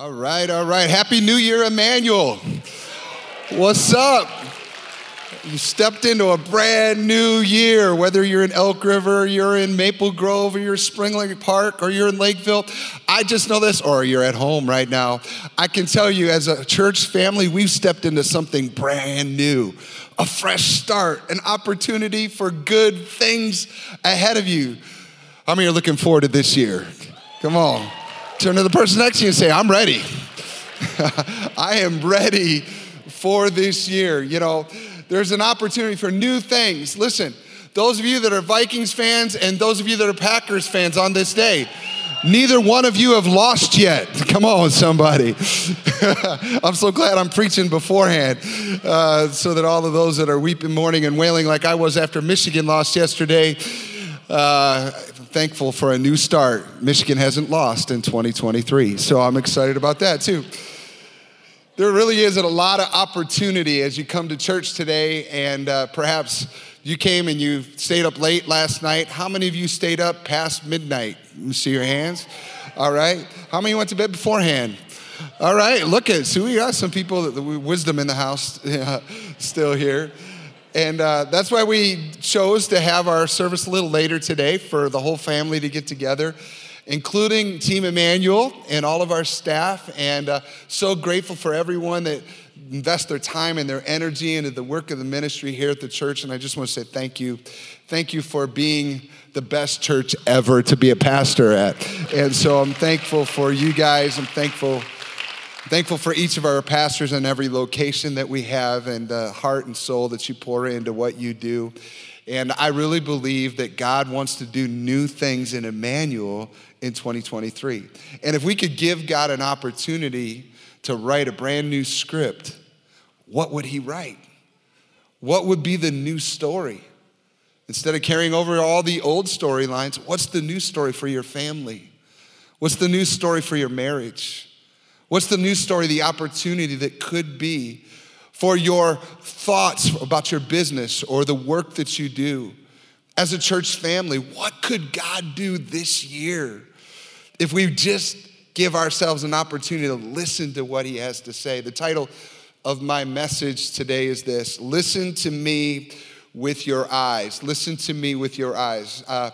All right, all right. Happy New Year, Emmanuel. What's up? You stepped into a brand new year, whether you're in Elk River, you're in Maple Grove, or you're Spring Lake Park, or you're in Lakeville. I just know this, or you're at home right now. I can tell you, as a church family, we've stepped into something brand new a fresh start, an opportunity for good things ahead of you. How many are looking forward to this year? Come on. Turn to the person next to you and say, I'm ready. I am ready for this year. You know, there's an opportunity for new things. Listen, those of you that are Vikings fans and those of you that are Packers fans on this day, neither one of you have lost yet. Come on, somebody. I'm so glad I'm preaching beforehand uh, so that all of those that are weeping, mourning, and wailing like I was after Michigan lost yesterday. Uh, thankful for a new start. Michigan hasn't lost in 2023, so I'm excited about that too. There really is a lot of opportunity as you come to church today, and uh, perhaps you came and you stayed up late last night. How many of you stayed up past midnight? Me see your hands. All right. How many went to bed beforehand? All right. Look at so we got some people, that wisdom in the house, still here. And uh, that's why we chose to have our service a little later today for the whole family to get together, including Team Emmanuel and all of our staff. And uh, so grateful for everyone that invest their time and their energy into the work of the ministry here at the church. And I just want to say thank you. Thank you for being the best church ever to be a pastor at. And so I'm thankful for you guys. I'm thankful Thankful for each of our pastors in every location that we have and the heart and soul that you pour into what you do. And I really believe that God wants to do new things in Emmanuel in 2023. And if we could give God an opportunity to write a brand new script, what would He write? What would be the new story? Instead of carrying over all the old storylines, what's the new story for your family? What's the new story for your marriage? What's the news story, the opportunity that could be for your thoughts about your business or the work that you do? As a church family, what could God do this year if we just give ourselves an opportunity to listen to what He has to say? The title of my message today is this Listen to me with your eyes. Listen to me with your eyes. Uh,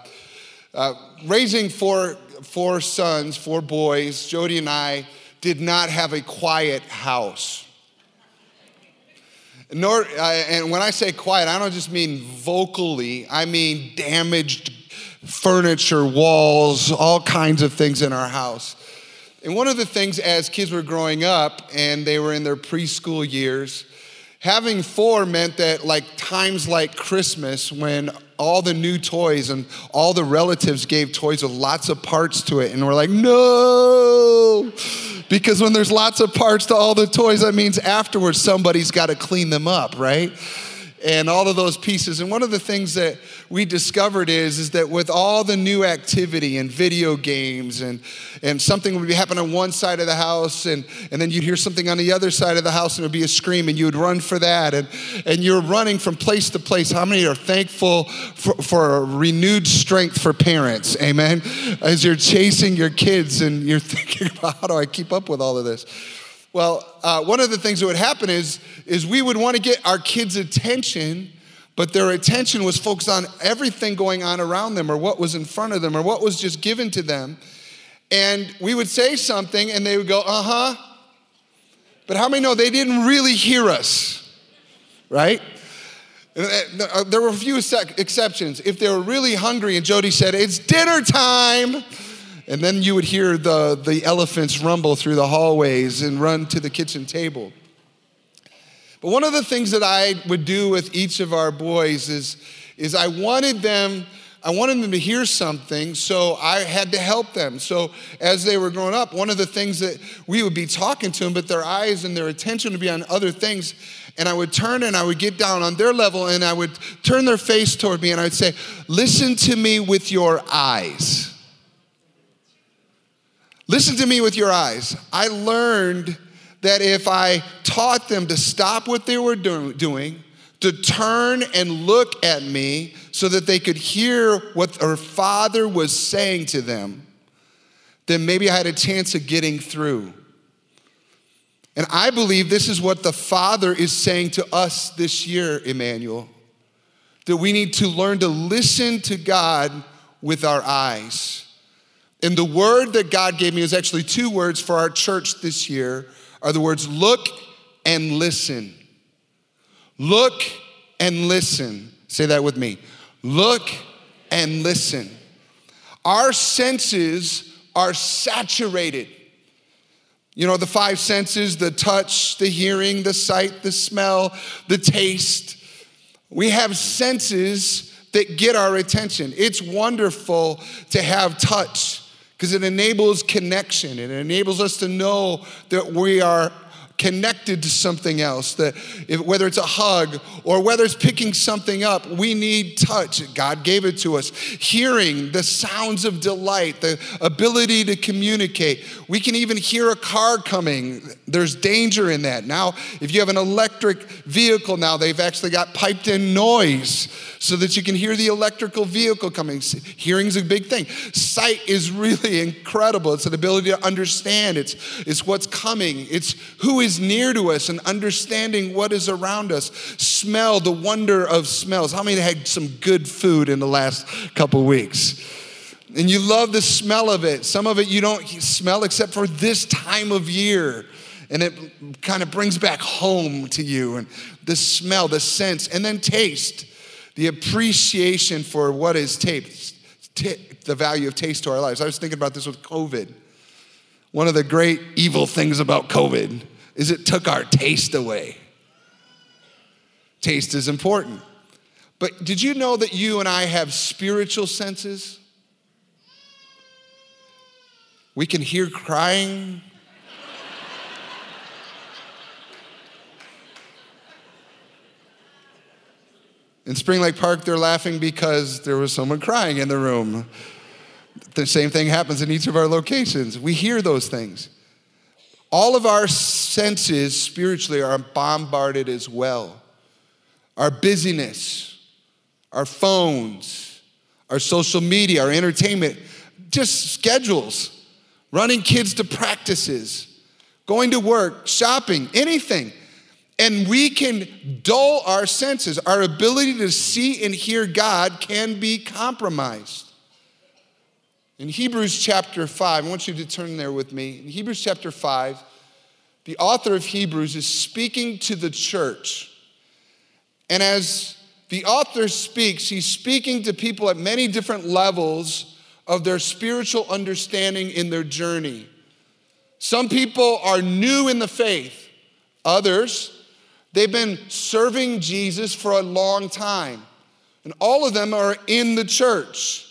uh, raising four, four sons, four boys, Jody and I did not have a quiet house. Nor, uh, and when I say quiet, I don't just mean vocally, I mean damaged furniture, walls, all kinds of things in our house. And one of the things as kids were growing up and they were in their preschool years, having four meant that, like times like Christmas, when all the new toys and all the relatives gave toys with lots of parts to it, and we're like, no, because when there's lots of parts to all the toys, that means afterwards somebody's got to clean them up, right? And all of those pieces. And one of the things that we discovered is, is that with all the new activity and video games and, and something would be happening on one side of the house and, and then you'd hear something on the other side of the house and it would be a scream and you would run for that and, and you're running from place to place. How many are thankful for, for renewed strength for parents? Amen. As you're chasing your kids and you're thinking about how do I keep up with all of this? Well, uh, one of the things that would happen is, is we would want to get our kids' attention, but their attention was focused on everything going on around them or what was in front of them or what was just given to them. And we would say something and they would go, uh huh. But how many know they didn't really hear us, right? Uh, there were a few exceptions. If they were really hungry and Jody said, It's dinner time, and then you would hear the, the elephants rumble through the hallways and run to the kitchen table. But one of the things that I would do with each of our boys is, is I wanted them, I wanted them to hear something, so I had to help them. So as they were growing up, one of the things that we would be talking to them, but their eyes and their attention would be on other things. And I would turn and I would get down on their level and I would turn their face toward me and I would say, Listen to me with your eyes. Listen to me with your eyes. I learned that if I taught them to stop what they were do- doing, to turn and look at me so that they could hear what their father was saying to them, then maybe I had a chance of getting through. And I believe this is what the Father is saying to us this year, Emmanuel. That we need to learn to listen to God with our eyes. And the word that God gave me is actually two words for our church this year are the words look and listen. Look and listen. Say that with me. Look and listen. Our senses are saturated. You know, the five senses the touch, the hearing, the sight, the smell, the taste. We have senses that get our attention. It's wonderful to have touch because it enables connection. It enables us to know that we are connected to something else. That if, whether it's a hug or whether it's picking something up, we need touch. God gave it to us. Hearing the sounds of delight, the ability to communicate. We can even hear a car coming. There's danger in that. Now, if you have an electric vehicle now, they've actually got piped in noise so that you can hear the electrical vehicle coming. Hearing's a big thing. Sight is really incredible. It's an ability to understand. It's, it's what's coming. It's who is near to us and understanding what is around us. Smell, the wonder of smells. How many had some good food in the last couple weeks? And you love the smell of it. Some of it you don't smell except for this time of year and it kind of brings back home to you and the smell, the sense, and then taste the appreciation for what is taste, the value of taste to our lives. I was thinking about this with COVID. One of the great evil things about COVID is it took our taste away. Taste is important. But did you know that you and I have spiritual senses? We can hear crying In Spring Lake Park, they're laughing because there was someone crying in the room. The same thing happens in each of our locations. We hear those things. All of our senses spiritually are bombarded as well. Our busyness, our phones, our social media, our entertainment, just schedules, running kids to practices, going to work, shopping, anything and we can dull our senses. Our ability to see and hear God can be compromised. In Hebrews chapter 5, I want you to turn there with me. In Hebrews chapter 5, the author of Hebrews is speaking to the church. And as the author speaks, he's speaking to people at many different levels of their spiritual understanding in their journey. Some people are new in the faith, others, They've been serving Jesus for a long time, and all of them are in the church.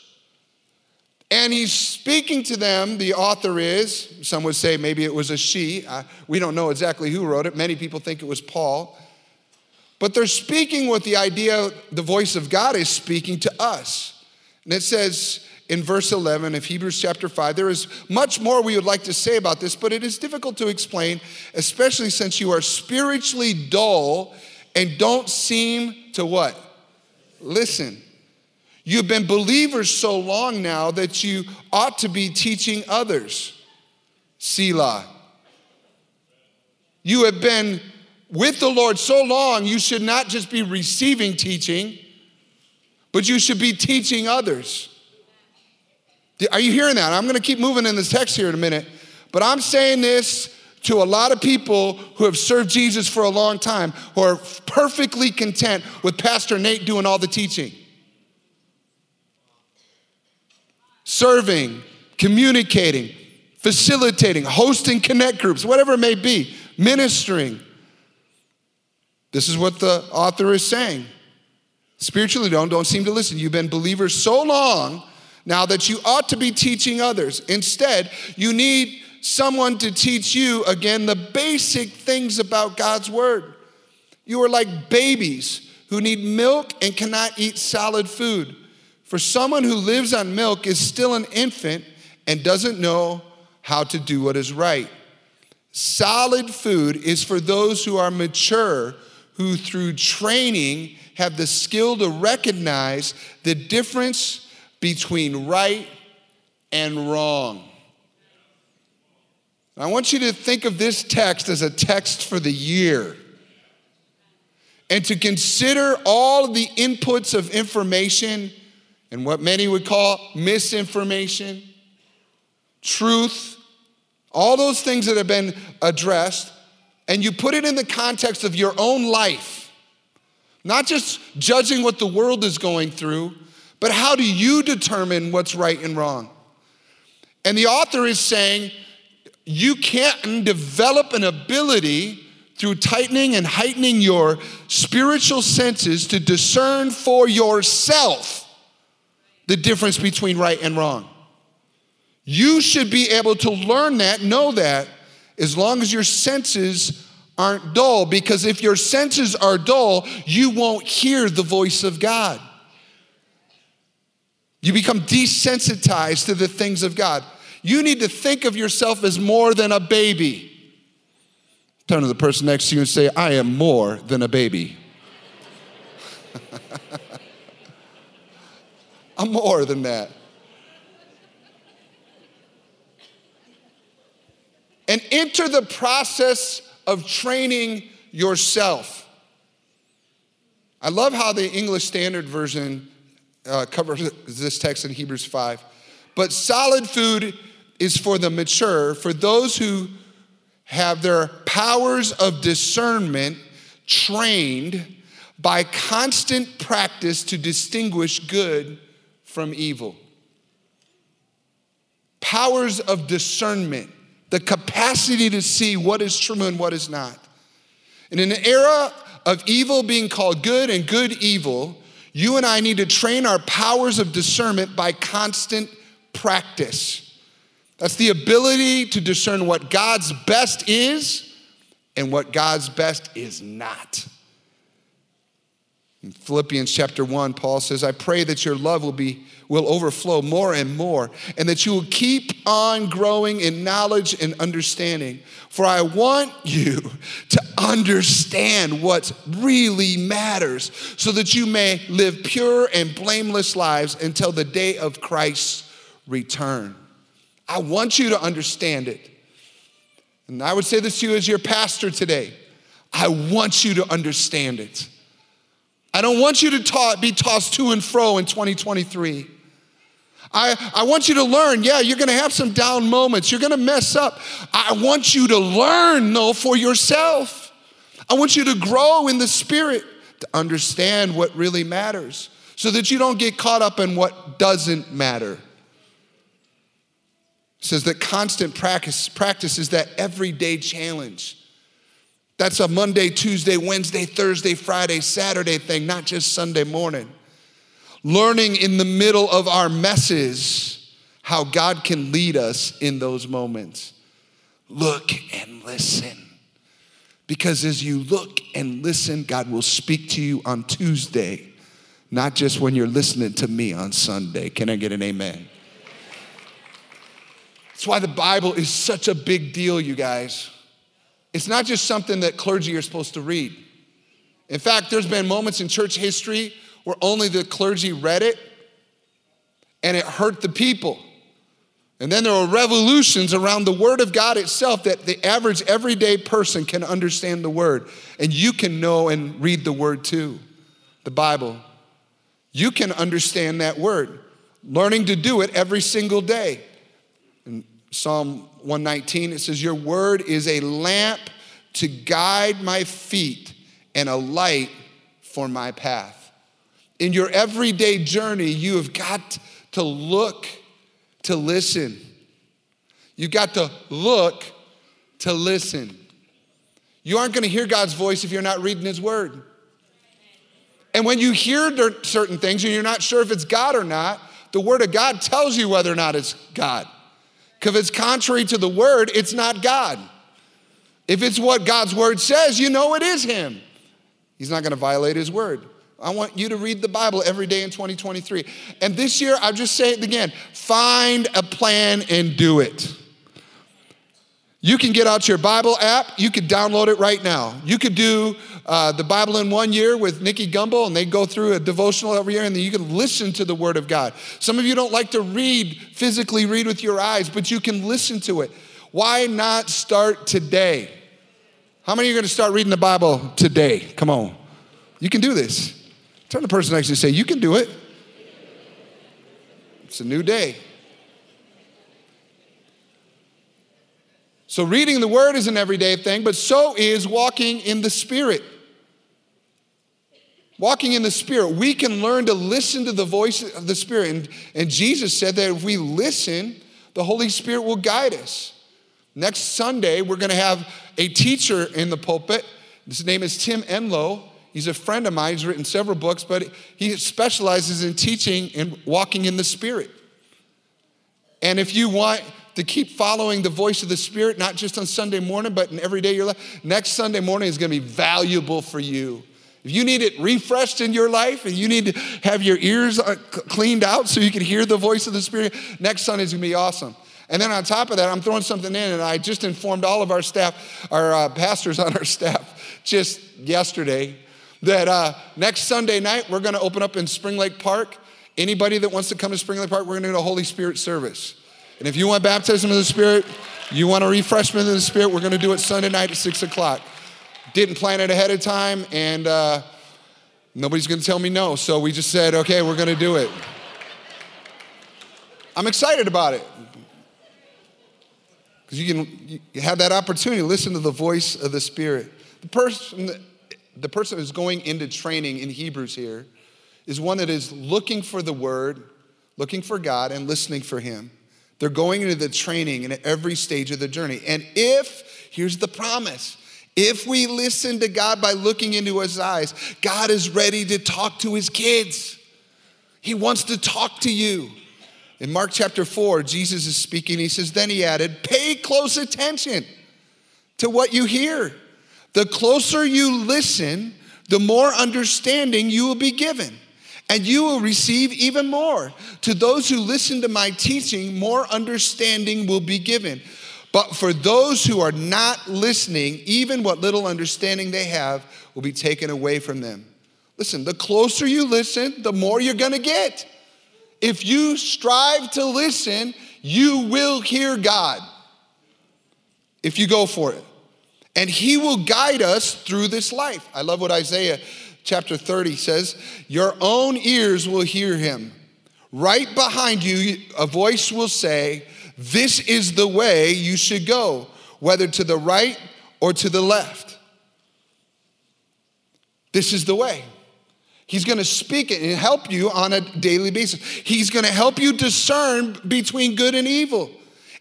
And he's speaking to them, the author is, some would say maybe it was a she. we don't know exactly who wrote it. Many people think it was Paul. But they're speaking with the idea the voice of God is speaking to us. And it says, in verse 11 of Hebrews chapter 5. There is much more we would like to say about this, but it is difficult to explain, especially since you are spiritually dull and don't seem to what? Listen. You've been believers so long now that you ought to be teaching others. Selah. You have been with the Lord so long, you should not just be receiving teaching, but you should be teaching others. Are you hearing that? I'm going to keep moving in this text here in a minute, but I'm saying this to a lot of people who have served Jesus for a long time, who are perfectly content with Pastor Nate doing all the teaching. Serving, communicating, facilitating, hosting connect groups, whatever it may be, ministering. This is what the author is saying. Spiritually, don't, don't seem to listen. You've been believers so long now that you ought to be teaching others. Instead, you need someone to teach you, again, the basic things about God's Word. You are like babies who need milk and cannot eat solid food. For someone who lives on milk is still an infant and doesn't know how to do what is right. Solid food is for those who are mature, who through training have the skill to recognize the difference between right and wrong. I want you to think of this text as a text for the year and to consider all the inputs of information and what many would call misinformation, truth, all those things that have been addressed, and you put it in the context of your own life. Not just judging what the world is going through, but how do you determine what's right and wrong? And the author is saying you can't develop an ability through tightening and heightening your spiritual senses to discern for yourself the difference between right and wrong. You should be able to learn that, know that, as long as your senses aren't dull, because if your senses are dull, you won't hear the voice of God. You become desensitized to the things of God. You need to think of yourself as more than a baby. Turn to the person next to you and say, I am more than a baby. I'm more than that. And enter the process of training yourself. I love how the English Standard Version uh, covers this text in Hebrews 5. But solid food is for the mature, for those who have their powers of discernment trained by constant practice to distinguish good from evil. Powers of discernment, the capacity to see what is true and what is not. In an era of evil being called good and good evil, you and I need to train our powers of discernment by constant practice. That's the ability to discern what God's best is and what God's best is not. In Philippians chapter 1, Paul says, I pray that your love will be will overflow more and more, and that you will keep on growing in knowledge and understanding. For I want you to understand what really matters, so that you may live pure and blameless lives until the day of Christ's return. I want you to understand it. And I would say this to you as your pastor today. I want you to understand it. I don't want you to ta- be tossed to and fro in 2023. I, I want you to learn. Yeah, you're gonna have some down moments. You're gonna mess up. I want you to learn, though, for yourself. I want you to grow in the spirit to understand what really matters so that you don't get caught up in what doesn't matter says that constant practice, practice is that everyday challenge. That's a Monday, Tuesday, Wednesday, Thursday, Friday, Saturday thing, not just Sunday morning. Learning in the middle of our messes how God can lead us in those moments. Look and listen. Because as you look and listen, God will speak to you on Tuesday, not just when you're listening to me on Sunday. Can I get an amen? That's why the Bible is such a big deal, you guys. It's not just something that clergy are supposed to read. In fact, there's been moments in church history where only the clergy read it and it hurt the people. And then there were revolutions around the Word of God itself that the average everyday person can understand the Word. And you can know and read the Word too, the Bible. You can understand that Word, learning to do it every single day. And Psalm 119, it says, Your word is a lamp to guide my feet and a light for my path. In your everyday journey, you have got to look to listen. You've got to look to listen. You aren't going to hear God's voice if you're not reading His Word. And when you hear certain things and you're not sure if it's God or not, the Word of God tells you whether or not it's God. Because if it's contrary to the word, it's not God. If it's what God's word says, you know it is Him. He's not going to violate His word. I want you to read the Bible every day in 2023. And this year, I'll just say it again find a plan and do it. You can get out your Bible app, you could download it right now. You could do uh, the Bible in one year with Nicky Gumbel, and they go through a devotional every year, and then you can listen to the Word of God. Some of you don't like to read, physically read with your eyes, but you can listen to it. Why not start today? How many are going to start reading the Bible today? Come on. You can do this. Turn to the person next to you and say, You can do it. It's a new day. So, reading the word is an everyday thing, but so is walking in the Spirit. Walking in the Spirit, we can learn to listen to the voice of the Spirit. And, and Jesus said that if we listen, the Holy Spirit will guide us. Next Sunday, we're going to have a teacher in the pulpit. His name is Tim Enloe. He's a friend of mine. He's written several books, but he specializes in teaching and walking in the Spirit. And if you want to keep following the voice of the Spirit, not just on Sunday morning, but in every day of your life, next Sunday morning is going to be valuable for you. If you need it refreshed in your life and you need to have your ears uh, cleaned out so you can hear the voice of the Spirit, next Sunday is gonna be awesome. And then on top of that, I'm throwing something in, and I just informed all of our staff, our uh, pastors on our staff, just yesterday, that uh, next Sunday night we're gonna open up in Spring Lake Park. Anybody that wants to come to Spring Lake Park, we're gonna do a Holy Spirit service. And if you want baptism of the Spirit, you want a refreshment of the Spirit, we're gonna do it Sunday night at six o'clock. Didn't plan it ahead of time, and uh, nobody's gonna tell me no. So we just said, okay, we're gonna do it. I'm excited about it. Because you can you have that opportunity to listen to the voice of the Spirit. The person, the person who's going into training in Hebrews here is one that is looking for the word, looking for God, and listening for Him. They're going into the training in every stage of the journey. And if, here's the promise, if we listen to God by looking into his eyes, God is ready to talk to his kids. He wants to talk to you. In Mark chapter 4, Jesus is speaking. He says, Then he added, Pay close attention to what you hear. The closer you listen, the more understanding you will be given, and you will receive even more. To those who listen to my teaching, more understanding will be given. But for those who are not listening, even what little understanding they have will be taken away from them. Listen, the closer you listen, the more you're gonna get. If you strive to listen, you will hear God if you go for it. And He will guide us through this life. I love what Isaiah chapter 30 says Your own ears will hear Him. Right behind you, a voice will say, this is the way you should go, whether to the right or to the left. This is the way. He's going to speak it and help you on a daily basis. He's going to help you discern between good and evil.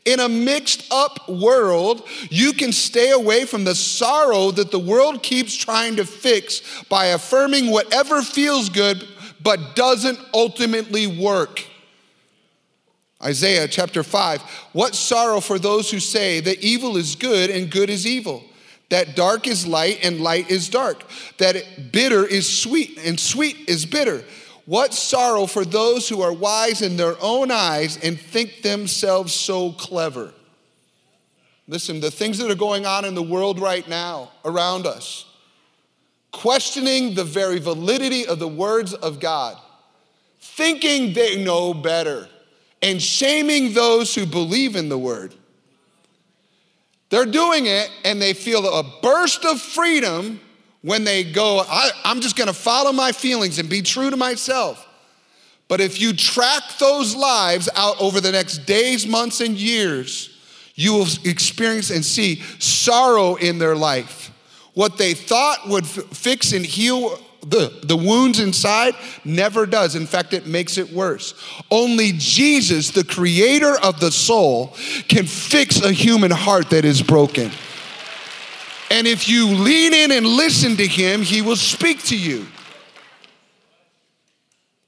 In a mixed up world, you can stay away from the sorrow that the world keeps trying to fix by affirming whatever feels good but doesn't ultimately work. Isaiah chapter 5. What sorrow for those who say that evil is good and good is evil, that dark is light and light is dark, that bitter is sweet and sweet is bitter. What sorrow for those who are wise in their own eyes and think themselves so clever. Listen, the things that are going on in the world right now around us, questioning the very validity of the words of God, thinking they know better and shaming those who believe in the word. They're doing it and they feel a burst of freedom when they go, I, am just gonna follow my feelings and be true to myself. But if you track those lives out over the next days, months, and years, you will experience and see sorrow in their life. What they thought would f- fix and heal the, the wounds inside never does. In fact, it makes it worse. Only Jesus, the creator of the soul, can fix a human heart that is broken. And if you lean in and listen to him, he will speak to you.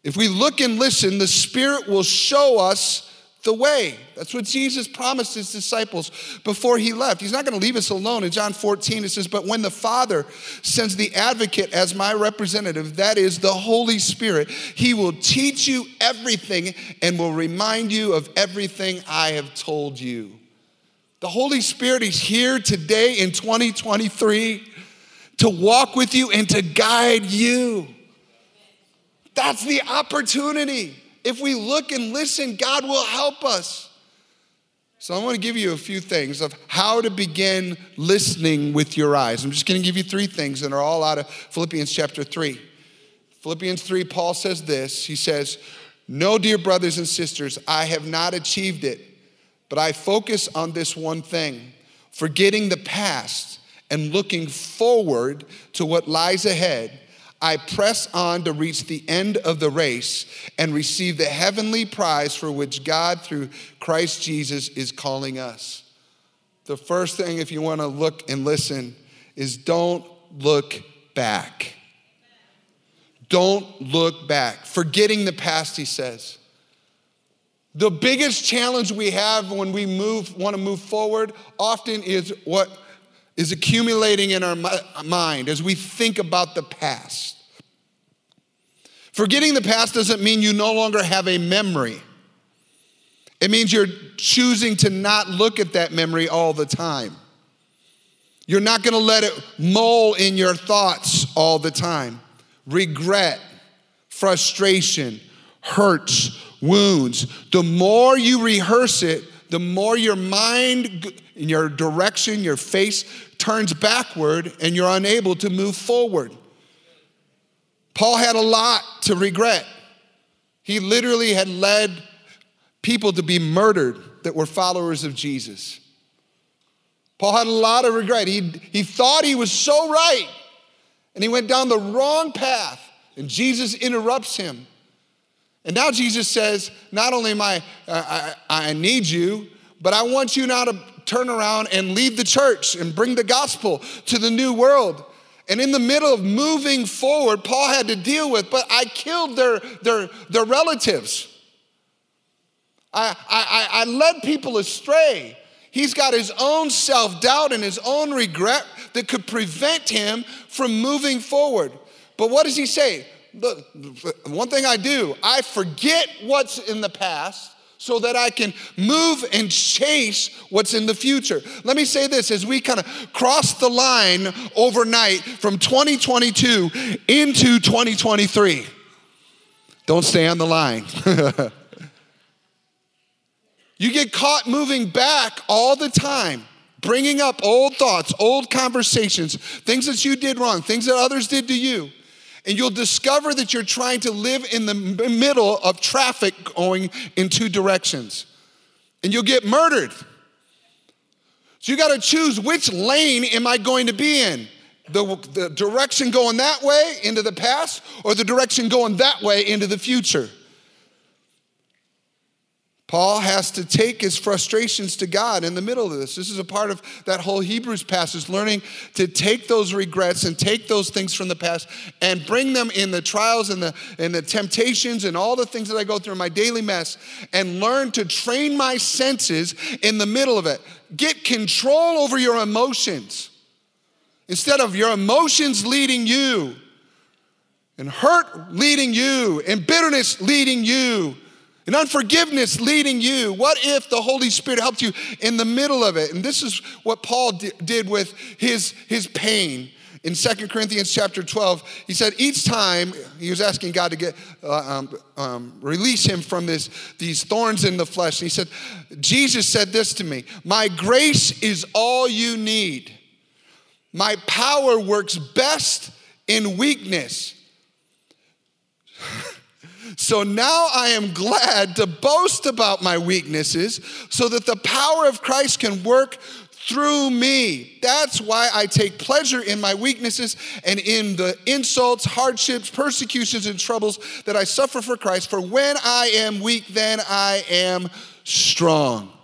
If we look and listen, the Spirit will show us the way. That's what Jesus promised his disciples before he left. He's not going to leave us alone. In John 14, it says, But when the Father sends the advocate as my representative, that is the Holy Spirit, he will teach you everything and will remind you of everything I have told you. The Holy Spirit is here today in 2023 to walk with you and to guide you. That's the opportunity. If we look and listen, God will help us. So I want to give you a few things of how to begin listening with your eyes. I'm just going to give you three things that are all out of Philippians chapter 3. Philippians 3, Paul says this. He says, No, dear brothers and sisters, I have not achieved it, but I focus on this one thing, forgetting the past and looking forward to what lies ahead. I press on to reach the end of the race and receive the heavenly prize for which God, through Christ Jesus, is calling us. The first thing, if you want to look and listen, is don't look back. Don't look back. Forgetting the past, he says. The biggest challenge we have when we move, want to move forward often is what is accumulating in our mind as we think about the past. Forgetting the past doesn't mean you no longer have a memory. It means you're choosing to not look at that memory all the time. You're not going to let it mull in your thoughts all the time. Regret, frustration, hurts, wounds. The more you rehearse it, the more your mind, your direction, your face turns backward and you're unable to move forward. Paul had a lot to regret. He literally had led people to be murdered that were followers of Jesus. Paul had a lot of regret. He, he thought he was so right, and he went down the wrong path, and Jesus interrupts him. And now Jesus says, Not only am I, uh, I, I need you, but I want you now to turn around and lead the church and bring the gospel to the new world. And in the middle of moving forward, Paul had to deal with, but I killed their, their, their relatives. I, I, I led people astray. He's got his own self doubt and his own regret that could prevent him from moving forward. But what does he say? The, one thing I do, I forget what's in the past so that I can move and chase what's in the future. Let me say this as we kind of cross the line overnight from 2022 into 2023. Don't stay on the line. you get caught moving back all the time, bringing up old thoughts, old conversations, things that you did wrong, things that others did to you and you'll discover that you're trying to live in the middle of traffic going in two directions. And you'll get murdered. So you got to choose which lane am I going to be in? The, the direction going that way into the past or the direction going that way into the future? Paul has to take his frustrations to God in the middle of this. This is a part of that whole Hebrews passage, learning to take those regrets and take those things from the past and bring them in the trials and the, and the temptations and all the things that I go through in my daily mess and learn to train my senses in the middle of it. Get control over your emotions instead of your emotions leading you and hurt leading you and bitterness leading you and unforgiveness leading you. What if the Holy Spirit helped you in the middle of it? And this is what Paul did with his, his pain. In 2 Corinthians chapter 12, he said each time he was asking God to get uh, um, um, release him from this, these thorns in the flesh. He said, Jesus said this to me My grace is all you need. My power works best in weakness. So now I am glad to boast about my weaknesses so that the power of Christ can work through me. That's why I take pleasure in my weaknesses and in the insults, hardships, persecutions, and troubles that I suffer for Christ. For when I am weak, then I am strong.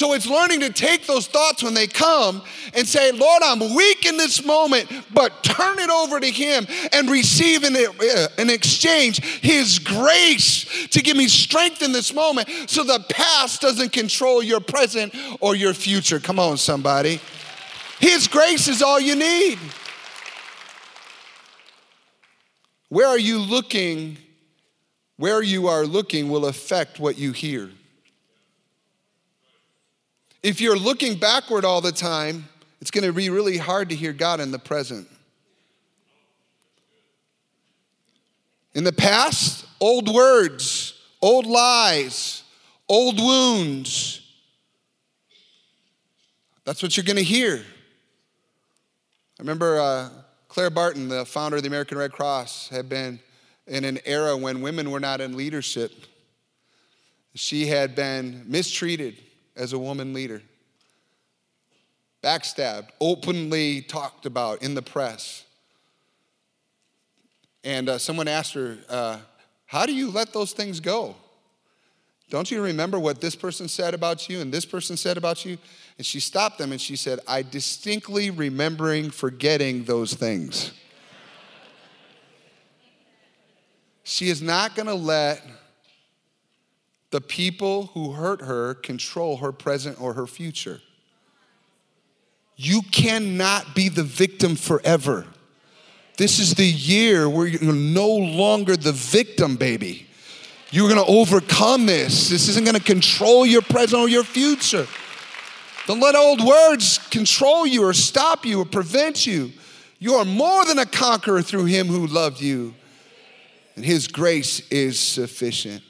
So it's learning to take those thoughts when they come and say, Lord, I'm weak in this moment, but turn it over to Him and receive in, uh, in exchange His grace to give me strength in this moment so the past doesn't control your present or your future. Come on, somebody. His grace is all you need. Where are you looking? Where you are looking will affect what you hear. If you're looking backward all the time, it's going to be really hard to hear God in the present. In the past, old words, old lies, old wounds, That's what you're going to hear. I remember uh, Clara Barton, the founder of the American Red Cross, had been in an era when women were not in leadership. She had been mistreated as a woman leader, backstabbed, openly talked about in the press. And uh, someone asked her, uh, How do you let those things go? Don't you remember what this person said about you and this person said about you? And she stopped them and she said, I distinctly remembering forgetting those things. she is not gonna let the people who hurt her control her present or her future. You cannot be the victim forever. This is the year where you're no longer the victim, baby. You're gonna overcome this. This isn't gonna control your present or your future. Don't let old words control you or stop you or prevent you. You are more than a conqueror through him who loved you, and his grace is sufficient.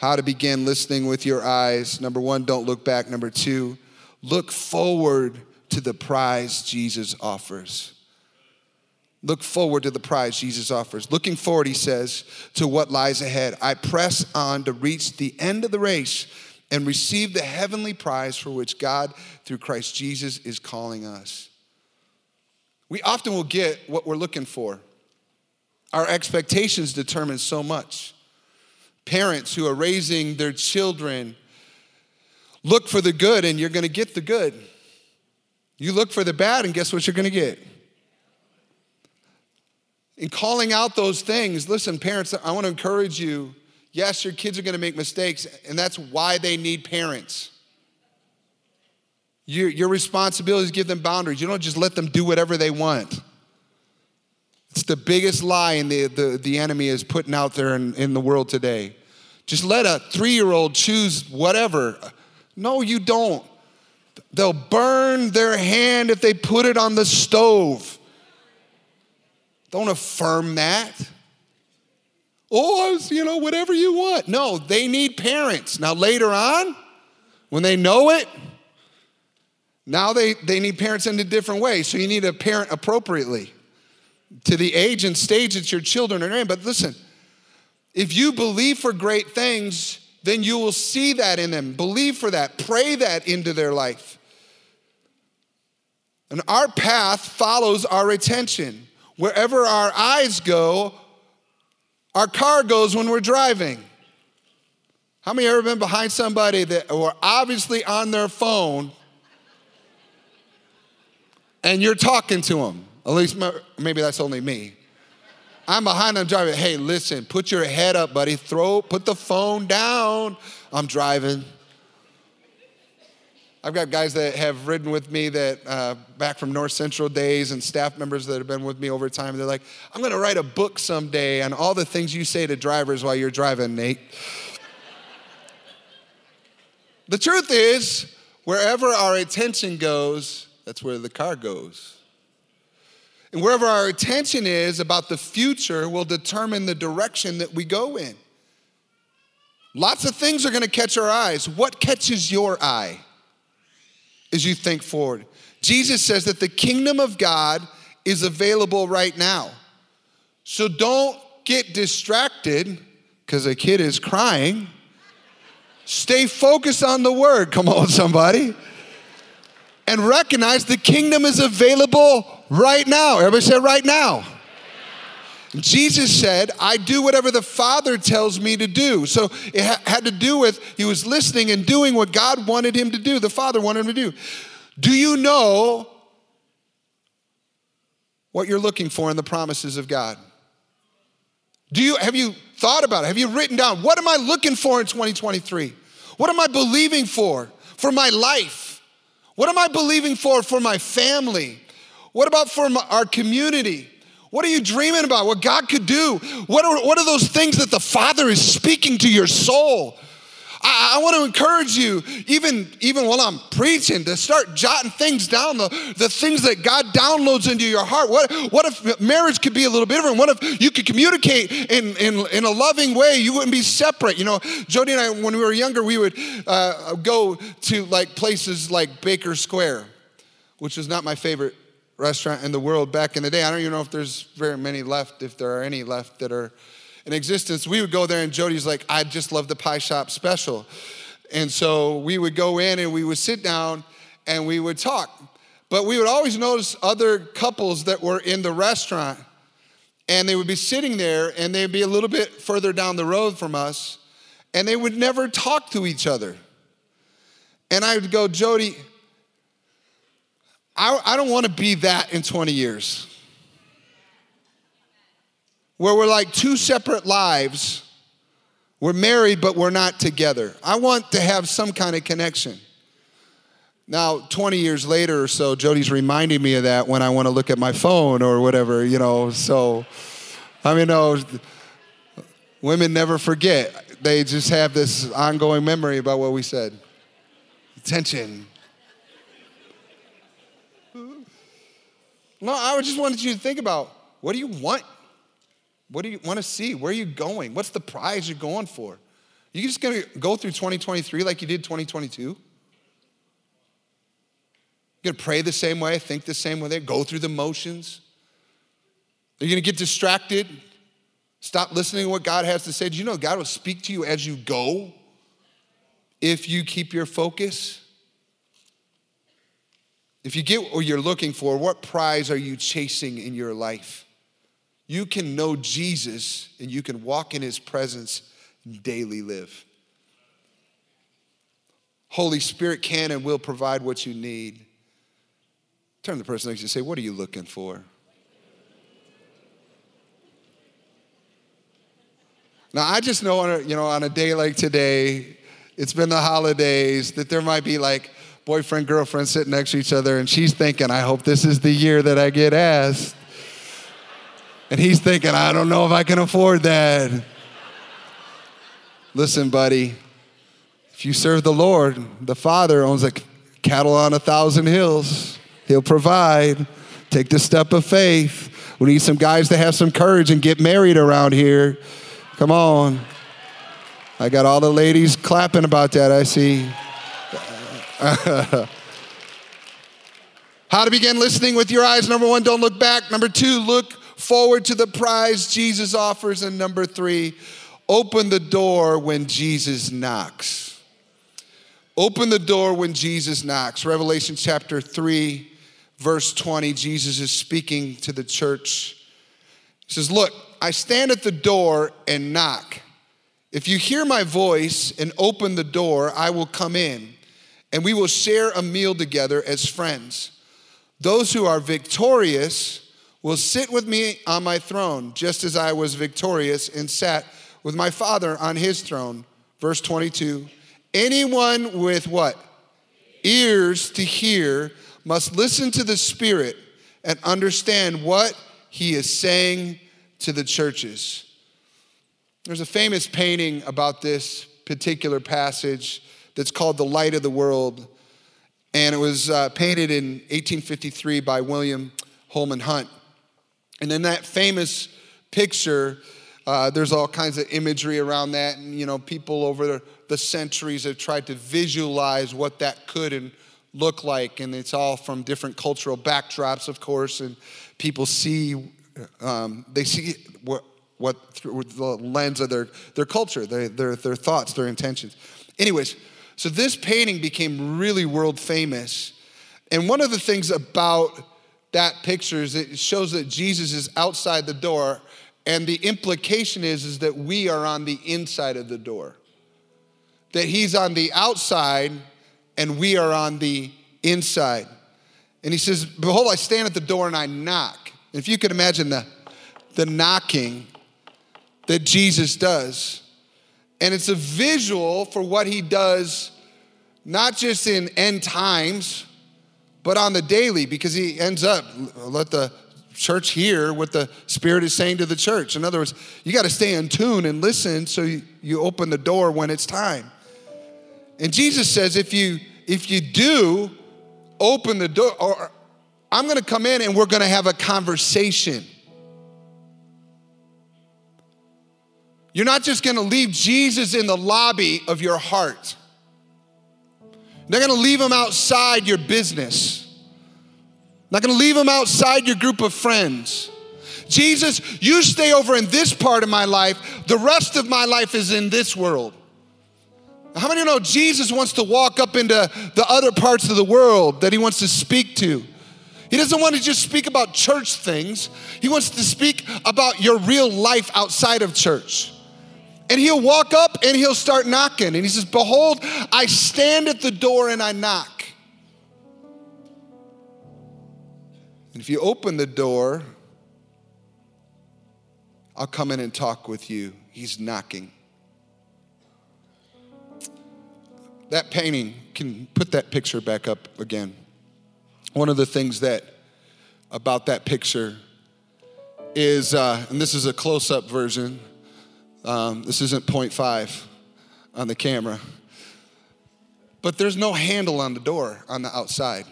How to begin listening with your eyes. Number one, don't look back. Number two, look forward to the prize Jesus offers. Look forward to the prize Jesus offers. Looking forward, he says, to what lies ahead. I press on to reach the end of the race and receive the heavenly prize for which God, through Christ Jesus, is calling us. We often will get what we're looking for. Our expectations determine so much. Parents who are raising their children look for the good, and you're going to get the good. You look for the bad, and guess what you're going to get? In calling out those things, listen, parents, I want to encourage you. Yes, your kids are going to make mistakes, and that's why they need parents. Your, your responsibility is give them boundaries. You don't just let them do whatever they want. It's the biggest lie in the, the, the enemy is putting out there in, in the world today. Just let a three year old choose whatever. No, you don't. They'll burn their hand if they put it on the stove. Don't affirm that. Oh, you know, whatever you want. No, they need parents. Now, later on, when they know it, now they, they need parents in a different way. So you need a parent appropriately to the age and stage that your children are in. But listen, if you believe for great things, then you will see that in them. Believe for that, pray that into their life. And our path follows our attention. Wherever our eyes go, our car goes when we're driving. How many ever been behind somebody that were obviously on their phone and you're talking to them? At least maybe that's only me. I'm behind them driving. Hey, listen, put your head up, buddy. Throw, put the phone down. I'm driving. I've got guys that have ridden with me that uh, back from North Central days and staff members that have been with me over time. They're like, I'm going to write a book someday on all the things you say to drivers while you're driving, Nate. the truth is, wherever our attention goes, that's where the car goes. And wherever our attention is about the future will determine the direction that we go in. Lots of things are going to catch our eyes. What catches your eye? as you think forward. Jesus says that the kingdom of God is available right now. So don't get distracted because a kid is crying. Stay focused on the word. Come on, somebody. And recognize the kingdom is available right now. Everybody say right now. Jesus said, I do whatever the Father tells me to do. So it ha- had to do with he was listening and doing what God wanted him to do, the Father wanted him to do. Do you know what you're looking for in the promises of God? Do you have you thought about it? Have you written down what am I looking for in 2023? What am I believing for for my life? What am I believing for for my family? What about for my, our community? What are you dreaming about? What God could do? What are, what are those things that the Father is speaking to your soul? I, I want to encourage you, even, even while I'm preaching, to start jotting things down, the, the things that God downloads into your heart. What, what if marriage could be a little bit different? What if you could communicate in, in, in a loving way? You wouldn't be separate. You know, Jody and I, when we were younger, we would uh, go to like places like Baker Square, which was not my favorite restaurant in the world back in the day. I don't even know if there's very many left, if there are any left that are in existence, we would go there and Jody's like, I just love the pie shop special. And so we would go in and we would sit down and we would talk. But we would always notice other couples that were in the restaurant and they would be sitting there and they'd be a little bit further down the road from us and they would never talk to each other. And I would go, Jody, I, I don't want to be that in 20 years where we're like two separate lives. We're married, but we're not together. I want to have some kind of connection. Now, 20 years later or so, Jody's reminding me of that when I want to look at my phone or whatever, you know. So, I mean, no, women never forget. They just have this ongoing memory about what we said. Attention. No, I just wanted you to think about what do you want what do you want to see? Where are you going? What's the prize you're going for? You just gonna go through 2023 like you did 2022? You're gonna pray the same way, think the same way, go through the motions? Are you gonna get distracted? Stop listening to what God has to say. Do you know God will speak to you as you go if you keep your focus? If you get what you're looking for, what prize are you chasing in your life? You can know Jesus and you can walk in his presence and daily live. Holy Spirit can and will provide what you need. Turn to the person next to you and say, What are you looking for? Now, I just know on a, you know, on a day like today, it's been the holidays, that there might be like boyfriend, girlfriend sitting next to each other, and she's thinking, I hope this is the year that I get asked. And he's thinking, I don't know if I can afford that. Listen, buddy, if you serve the Lord, the Father owns a cattle on a thousand hills. He'll provide. Take the step of faith. We need some guys to have some courage and get married around here. Come on. I got all the ladies clapping about that, I see. How to begin listening with your eyes. Number one, don't look back. Number two, look forward to the prize Jesus offers. And number three, open the door when Jesus knocks. Open the door when Jesus knocks. Revelation chapter 3, verse 20, Jesus is speaking to the church. He says, Look, I stand at the door and knock. If you hear my voice and open the door, I will come in and we will share a meal together as friends. Those who are victorious will sit with me on my throne, just as I was victorious and sat with my Father on his throne. Verse 22 Anyone with what? Ears to hear must listen to the Spirit and understand what he is saying to the churches. There's a famous painting about this particular passage that's called The Light of the World. And it was uh, painted in 1853 by William Holman Hunt. And in that famous picture, uh, there's all kinds of imagery around that. And, you know, people over the, centuries have tried to visualize what that could and look like. And it's all from different cultural backdrops, of course. And people see, um, they see what, what through the lens of their, their culture, their, their, their thoughts, their intentions. Anyways, so this painting became really world famous. And one of the things about that picture is it shows that Jesus is outside the door, and the implication is, is that we are on the inside of the door. That he's on the outside and we are on the inside. And he says, Behold, I stand at the door and I knock. If you could imagine the, the knocking that Jesus does. And it's a visual for what he does, not just in end times, but on the daily because he ends up let the church hear what the spirit is saying to the church in other words you got to stay in tune and listen so you, open the door when it's time And Jesus says, if you if you do open the door, or I'm gonna come in and we're gonna have a conversation. You're not just gonna leave Jesus in the lobby of your heart. They're gonna leave them outside your business. Not gonna leave them outside your group of friends. Jesus, you stay over in this part of my life. The rest of my life is in this world. How many of you know Jesus wants to walk up into the other parts of the world that he wants to speak to? He doesn't want to just speak about church things, he wants to speak about your real life outside of church. And he'll walk up and he'll start knocking. And he says, Behold, I stand at the door and I knock. And if you open the door, I'll come in and talk with you. He's knocking. That painting, can put that picture back up again. One of the things that about that picture is, uh, and this is a close up version, um, this isn't 0.5 on the camera. But there's no handle on the door on the outside.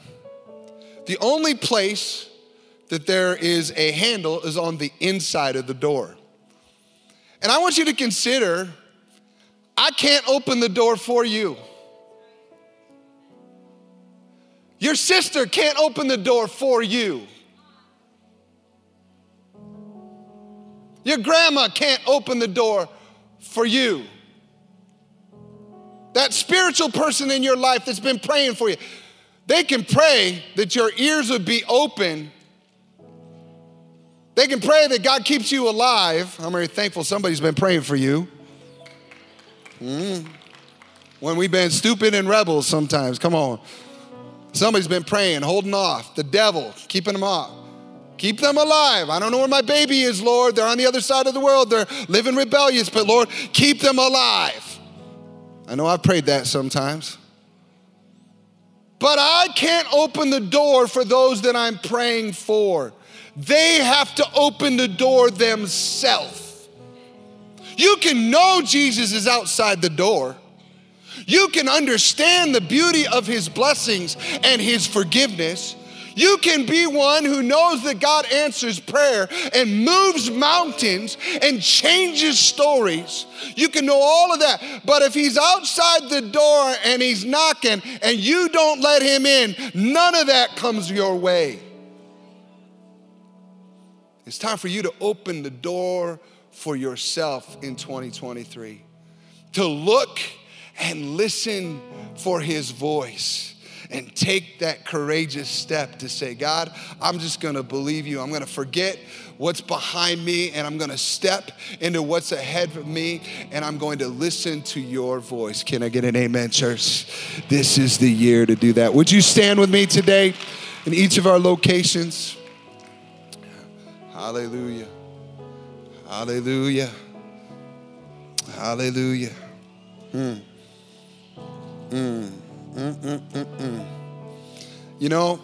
The only place that there is a handle is on the inside of the door. And I want you to consider I can't open the door for you. Your sister can't open the door for you. Your grandma can't open the door for you. That spiritual person in your life that's been praying for you, they can pray that your ears would be open. They can pray that God keeps you alive. I'm very thankful somebody's been praying for you. Mm. When we've been stupid and rebels sometimes, come on. Somebody's been praying, holding off. The devil, keeping them off. Keep them alive. I don't know where my baby is, Lord. They're on the other side of the world. They're living rebellious, but Lord, keep them alive. I know I've prayed that sometimes. But I can't open the door for those that I'm praying for. They have to open the door themselves. You can know Jesus is outside the door. You can understand the beauty of his blessings and his forgiveness. You can be one who knows that God answers prayer and moves mountains and changes stories. You can know all of that. But if he's outside the door and he's knocking and you don't let him in, none of that comes your way. It's time for you to open the door for yourself in 2023. To look and listen for his voice and take that courageous step to say, God, I'm just gonna believe you. I'm gonna forget what's behind me and I'm gonna step into what's ahead of me and I'm going to listen to your voice. Can I get an amen, church? This is the year to do that. Would you stand with me today in each of our locations? Hallelujah. Hallelujah. Hallelujah. Mm. Mm. Mm-mm-mm-mm. You know,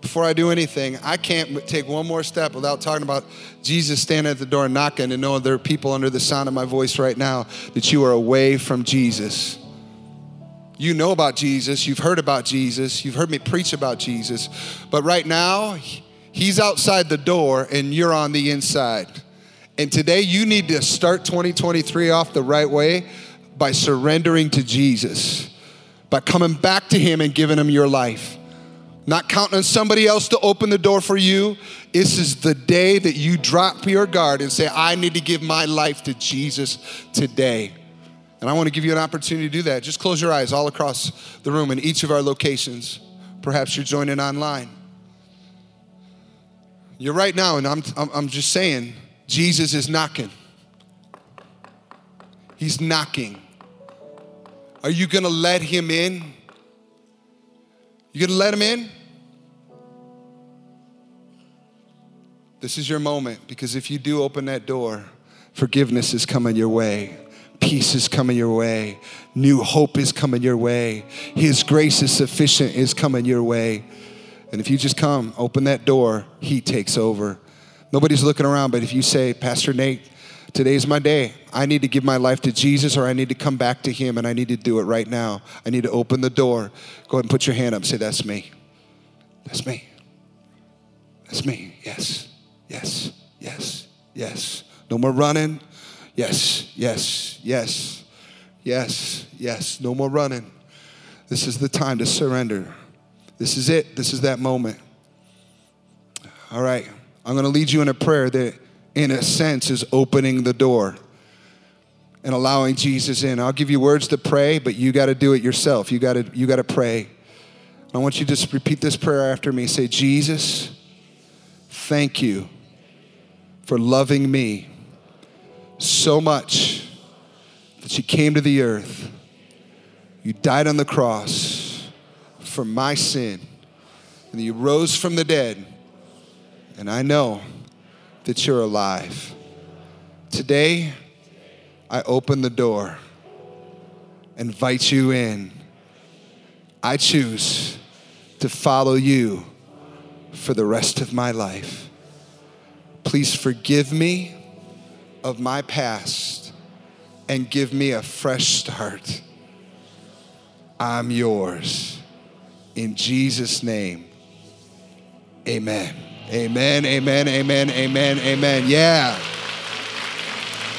before I do anything, I can't take one more step without talking about Jesus standing at the door knocking and knowing there are people under the sound of my voice right now that you are away from Jesus. You know about Jesus, you've heard about Jesus, you've heard me preach about Jesus, but right now, He's outside the door and you're on the inside. And today, you need to start 2023 off the right way by surrendering to Jesus by coming back to Him and giving Him your life. Not counting on somebody else to open the door for you. This is the day that you drop your guard and say, I need to give my life to Jesus today. And I want to give you an opportunity to do that. Just close your eyes all across the room in each of our locations. Perhaps you're joining online. You're right now, and I'm, I'm, I'm just saying, Jesus is knocking. He's knocking. Are you going to let him in? You going to let him in? This is your moment because if you do open that door, forgiveness is coming your way. Peace is coming your way. New hope is coming your way. His grace is sufficient is coming your way. And if you just come, open that door, He takes over. Nobody's looking around, but if you say, Pastor Nate, Today's my day. I need to give my life to Jesus or I need to come back to Him and I need to do it right now. I need to open the door. Go ahead and put your hand up. Say, That's me. That's me. That's me. Yes, yes, yes, yes. No more running. Yes, yes, yes, yes, yes. No more running. This is the time to surrender. This is it. This is that moment. All right. I'm going to lead you in a prayer that, in a sense, is opening the door and allowing Jesus in. I'll give you words to pray, but you got to do it yourself. You got to you got to pray. I want you to just repeat this prayer after me. Say, Jesus, thank you for loving me so much that you came to the earth. You died on the cross for my sin, and you rose from the dead. And I know that you're alive. Today, I open the door, invite you in. I choose to follow you for the rest of my life. Please forgive me of my past and give me a fresh start. I'm yours. In Jesus' name, amen. Amen, amen, amen, amen, amen. Yeah.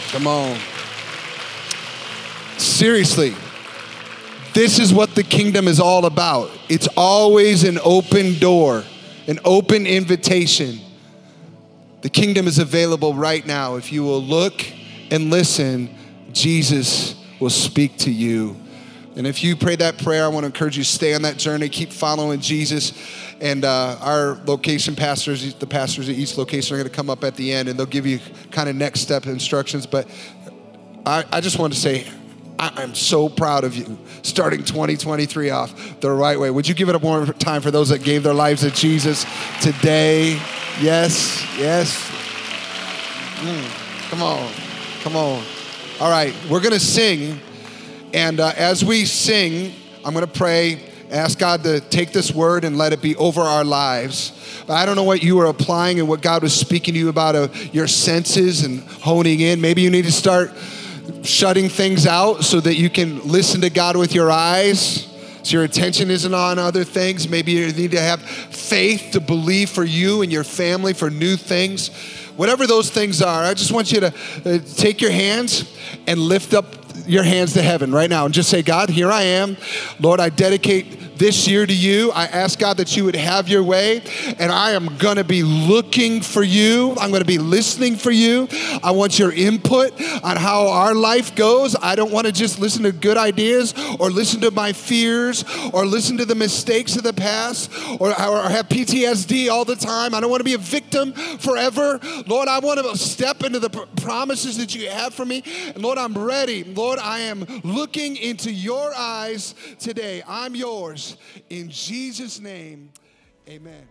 Come on. Seriously, this is what the kingdom is all about. It's always an open door, an open invitation. The kingdom is available right now. If you will look and listen, Jesus will speak to you. And if you pray that prayer, I want to encourage you to stay on that journey, keep following Jesus. And uh, our location pastors, the pastors at each location, are going to come up at the end and they'll give you kind of next step instructions. But I, I just want to say, I, am so proud of you starting 2023 off the right way. Would you give it up one more time for those that gave their lives to Jesus today? Yes, yes. Mm, come on, come on. All right, we're going to sing. And uh, as we sing, I'm going to pray, ask God to take this word and let it be over our lives. But I don't know what you were applying and what God was speaking to you about uh, your senses and honing in. Maybe you need to start shutting things out so that you can listen to God with your eyes. So your attention isn't on other things. Maybe you need to have faith to believe for you and your family for new things. Whatever those things are, I just want you to uh, take your hands and lift up your hands to heaven right now and just say, God, here I am. Lord, I dedicate this year to you. I ask God that you would have your way, and I am going to be looking for you. I'm going to be listening for you. I want your input on how our life goes. I don't want to just listen to good ideas or listen to my fears or listen to the mistakes of the past or, or have PTSD all the time. I don't want to be a victim forever. Lord, I want to step into the promises that you have for me. And Lord, I'm ready. Lord, I am looking into your eyes today. I'm yours. In Jesus' name, amen.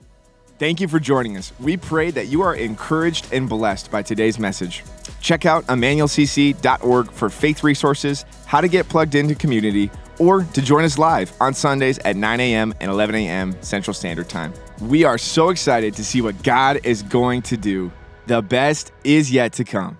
Thank you for joining us. We pray that you are encouraged and blessed by today's message. Check out emmanuelcc.org for faith resources, how to get plugged into community, or to join us live on Sundays at 9 a.m. and 11 a.m. Central Standard Time. We are so excited to see what God is going to do. The best is yet to come.